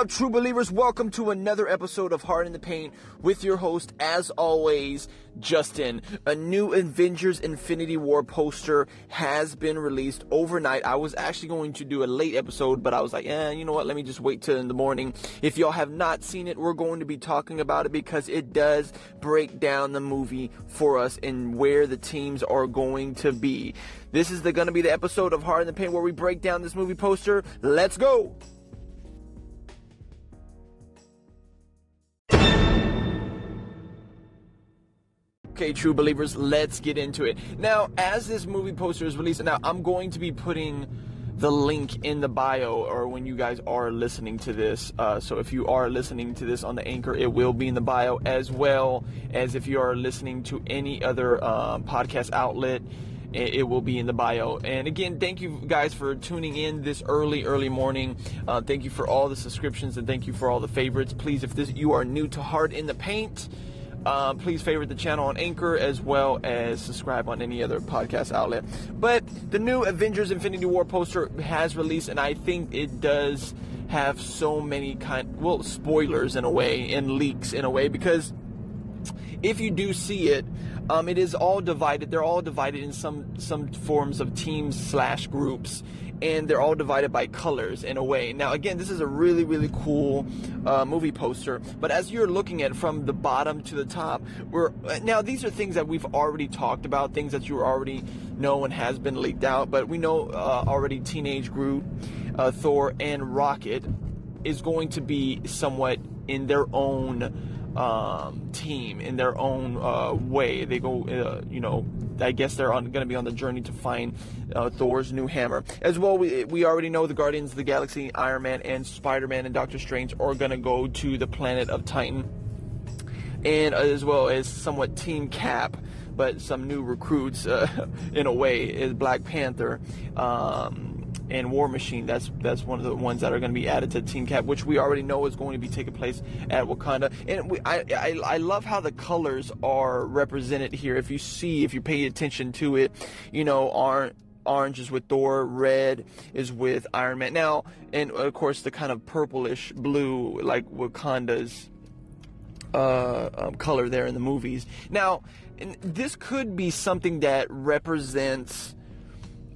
up, true believers? Welcome to another episode of Heart in the Paint with your host, as always, Justin. A new Avengers Infinity War poster has been released overnight. I was actually going to do a late episode, but I was like, eh, you know what? Let me just wait till in the morning. If y'all have not seen it, we're going to be talking about it because it does break down the movie for us and where the teams are going to be. This is going to be the episode of Heart in the Paint where we break down this movie poster. Let's go! Okay, true believers, let's get into it. Now, as this movie poster is released, now I'm going to be putting the link in the bio or when you guys are listening to this. Uh, so if you are listening to this on the anchor, it will be in the bio as well as if you are listening to any other uh, podcast outlet. It, will be in the bio. And again, thank you guys for tuning in this early, early morning. Uh, thank you for all the subscriptions and thank you for all the favorites. Please, if this you are new to Heart in the Paint, um, please favorite the channel on Anchor as well as subscribe on any other podcast outlet. But the new Avengers Infinity War poster has released, and I think it does have so many kind well spoilers in a way and leaks in a way because if you do see it, um, it is all divided. They're all divided in some some forms of teams slash groups, and they're all divided by colors in a way. Now, again, this is a really, really cool uh, movie poster. But as you're looking at from the bottom to the top, we're now these are things that we've already talked about, things that you already know and has been leaked out. But we know uh, already Teenage Groot, uh, Thor, and Rocket is going to be somewhat in their own um, team in their own uh, way. They go, uh, you know, I guess they're going to be on the journey to find uh, Thor's new hammer. As well, we, we already know the Guardians of the Galaxy, Iron Man, and Spider Man and Doctor Strange are going to go to the planet of Titan. And as well as somewhat Team Cap, but some new recruits uh, in a way is Black Panther. Um, and War Machine. That's that's one of the ones that are going to be added to Team Cap, which we already know is going to be taking place at Wakanda. And we, I, I I love how the colors are represented here. If you see, if you pay attention to it, you know, aren't orange is with Thor, red is with Iron Man. Now, and of course, the kind of purplish blue, like Wakanda's uh, um, color there in the movies. Now, this could be something that represents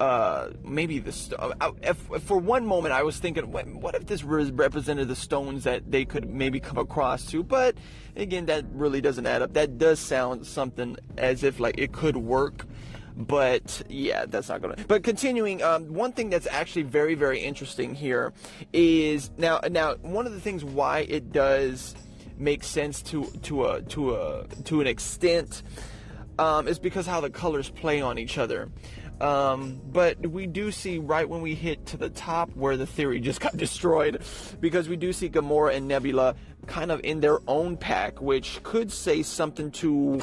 uh, maybe the uh, if, for one moment I was thinking, what if this represented the stones that they could maybe come across to? But again, that really doesn't add up. That does sound something as if like it could work. But yeah, that's not gonna. But continuing, um, one thing that's actually very, very interesting here is now. Now, one of the things why it does make sense to to a to a to an extent um, is because how the colors play on each other. Um, but we do see right when we hit to the top where the theory just got destroyed because we do see Gamora and Nebula kind of in their own pack, which could say something to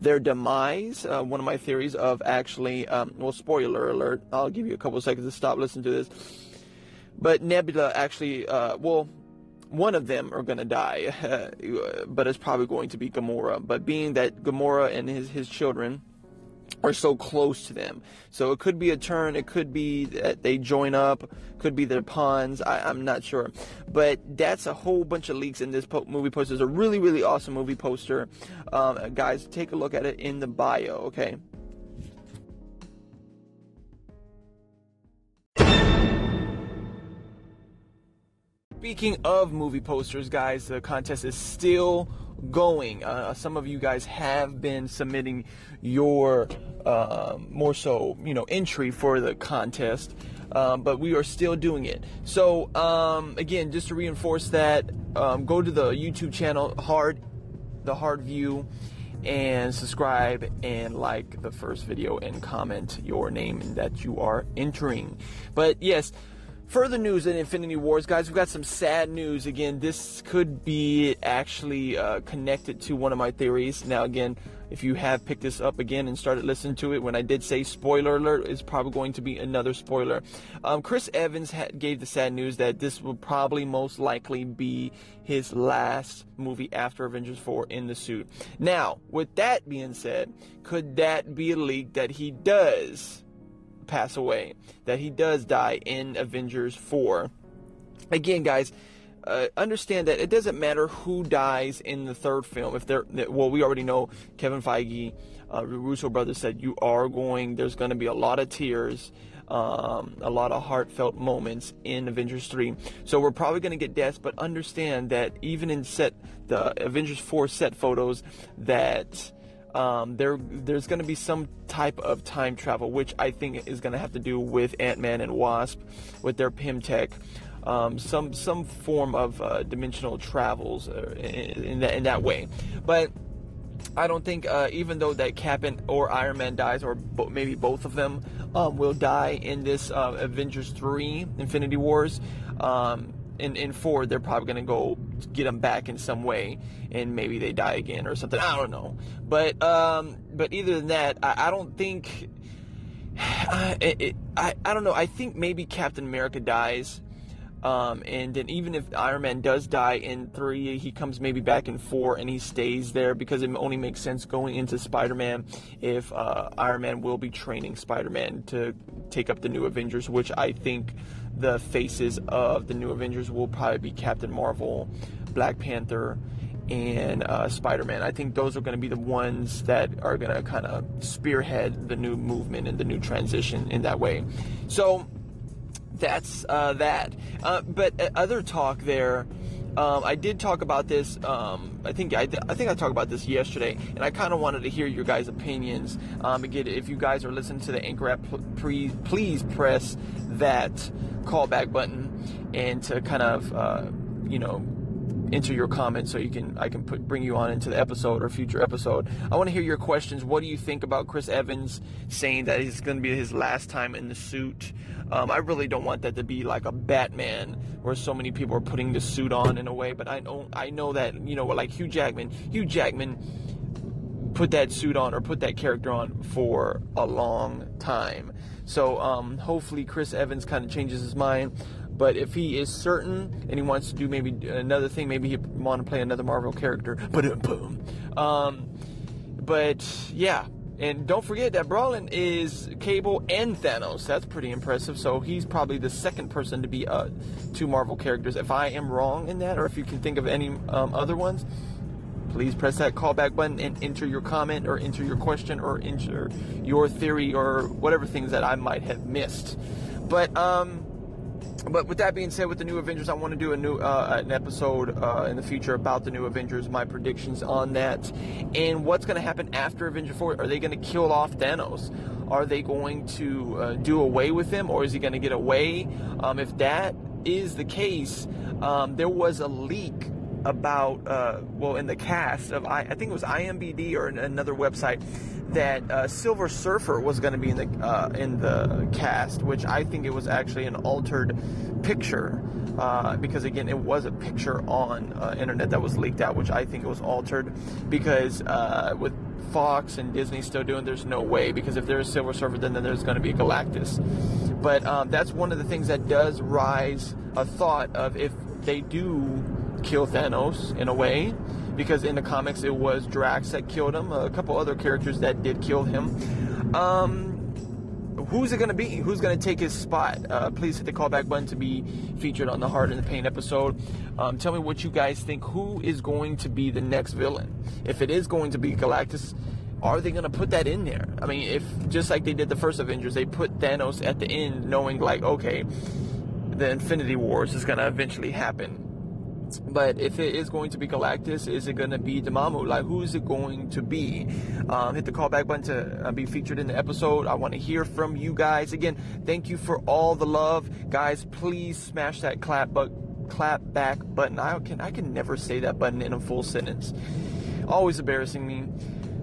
their demise. Uh, one of my theories of actually, um, well, spoiler alert, I'll give you a couple seconds to stop listening to this. But Nebula actually, uh, well, one of them are going to die, but it's probably going to be Gamora. But being that Gamora and his, his children, are so close to them. So it could be a turn, it could be that they join up, could be their pawns. I, am not sure. But that's a whole bunch of leaks in this po- movie poster. It's a really, really awesome movie poster. Um, guys, take a look at it in the bio, okay? Speaking of movie posters, guys, the contest is still going. Uh, some of you guys have been submitting your uh, more so, you know, entry for the contest, um, but we are still doing it. So um, again, just to reinforce that, um, go to the YouTube channel Hard, the Hard View, and subscribe and like the first video and comment your name that you are entering. But yes. Further news in Infinity Wars, guys. We've got some sad news. Again, this could be actually uh, connected to one of my theories. Now, again, if you have picked this up again and started listening to it, when I did say spoiler alert, it's probably going to be another spoiler. Um, Chris Evans gave the sad news that this will probably most likely be his last movie after Avengers 4 in the suit. Now, with that being said, could that be a leak that he does? Pass away, that he does die in Avengers 4. Again, guys, uh, understand that it doesn't matter who dies in the third film. If they're well, we already know Kevin Feige, uh, Russo brothers said you are going. There's going to be a lot of tears. Um, a lot of heartfelt moments in Avengers 3. So we're probably going to get deaths, but understand that even in set the Avengers 4 set photos, that um, there there's going to be some type of time travel, which I think is going to have to do with Ant Man and Wasp, with their Pym tech. Um, some some form of uh, dimensional travels uh, in, in, that in that way, but I don't think uh, even though that Captain or Iron Man dies, or bo- maybe both of them um, will die in this uh, Avengers three Infinity Wars. Um, in, in four, they're probably going to go get them back in some way, and maybe they die again or something. I don't know, but um, but either than that, I, I don't think. I, it, I I don't know. I think maybe Captain America dies um, and then even if Iron Man does die in three, he comes maybe back in four and he stays there because it only makes sense going into Spider Man if uh, Iron Man will be training Spider Man to take up the new Avengers, which I think the faces of the new Avengers will probably be Captain Marvel, Black Panther, and uh, Spider Man. I think those are going to be the ones that are going to kind of spearhead the new movement and the new transition in that way. So, that's uh, that. Uh, but uh, other talk there. Um, I did talk about this. Um, I think I, I, think I talked about this yesterday, and I kind of wanted to hear your guys' opinions. Um, again, if you guys are listening to the Anchor app, please, please press that callback button and to kind of uh, you know enter your comments so you can I can put, bring you on into the episode or future episode. I want to hear your questions. What do you think about Chris Evans saying that it's going to be his last time in the suit? Um, I really don't want that to be like a Batman where so many people are putting the suit on in a way. But I know I know that you know like Hugh Jackman. Hugh Jackman put that suit on or put that character on for a long time. So um, hopefully Chris Evans kind of changes his mind. But if he is certain and he wants to do maybe another thing, maybe he want to play another Marvel character. But boom. Um, but yeah, and don't forget that Brolin is Cable and Thanos. That's pretty impressive. So he's probably the second person to be uh, two Marvel characters. If I am wrong in that, or if you can think of any um, other ones, please press that callback button and enter your comment or enter your question or enter your theory or whatever things that I might have missed. But um, but with that being said, with the new Avengers, I want to do a new uh, an episode uh, in the future about the new Avengers, my predictions on that, and what's going to happen after Avenger Four. Are they going to kill off Thanos? Are they going to uh, do away with him, or is he going to get away? Um, if that is the case, um, there was a leak about uh, well in the cast of I, I think it was IMBD or another website that uh, Silver Surfer was going to be in the uh, in the cast, which I think it was actually an altered picture uh, because again it was a picture on uh, internet that was leaked out, which I think it was altered because uh, with Fox and Disney still doing, there's no way because if there's Silver Surfer, then, then there's going to be Galactus. But um, that's one of the things that does rise a thought of if they do kill Thanos in a way because in the comics it was Drax that killed him, a couple other characters that did kill him. Um, who's it going to be? Who's going to take his spot? Uh, please hit the callback button to be featured on the Heart and the Pain episode. Um, tell me what you guys think. Who is going to be the next villain? If it is going to be Galactus, are they going to put that in there? I mean, if just like they did the first Avengers, they put Thanos at the end, knowing like, okay, the Infinity Wars is going to eventually happen but if it is going to be Galactus, is it going to be Dormammu? Like, who is it going to be? Um, hit the callback button to uh, be featured in the episode. I want to hear from you guys. Again, thank you for all the love, guys. Please smash that clap but clap back button. I can I can never say that button in a full sentence. Always embarrassing me.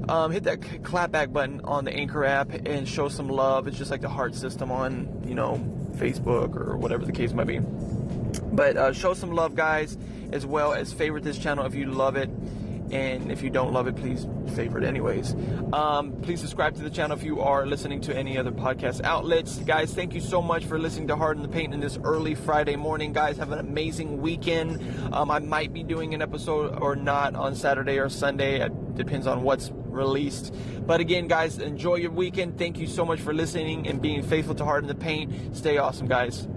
Um, hit that clap back button on the Anchor app and show some love. It's just like the heart system on you know Facebook or whatever the case might be. But uh, show some love, guys, as well as favorite this channel if you love it. And if you don't love it, please favorite anyways. Um, please subscribe to the channel if you are listening to any other podcast outlets. Guys, thank you so much for listening to Heart in the Paint in this early Friday morning. Guys, have an amazing weekend. Um, I might be doing an episode or not on Saturday or Sunday. It depends on what's released. But again, guys, enjoy your weekend. Thank you so much for listening and being faithful to Heart in the Paint. Stay awesome, guys.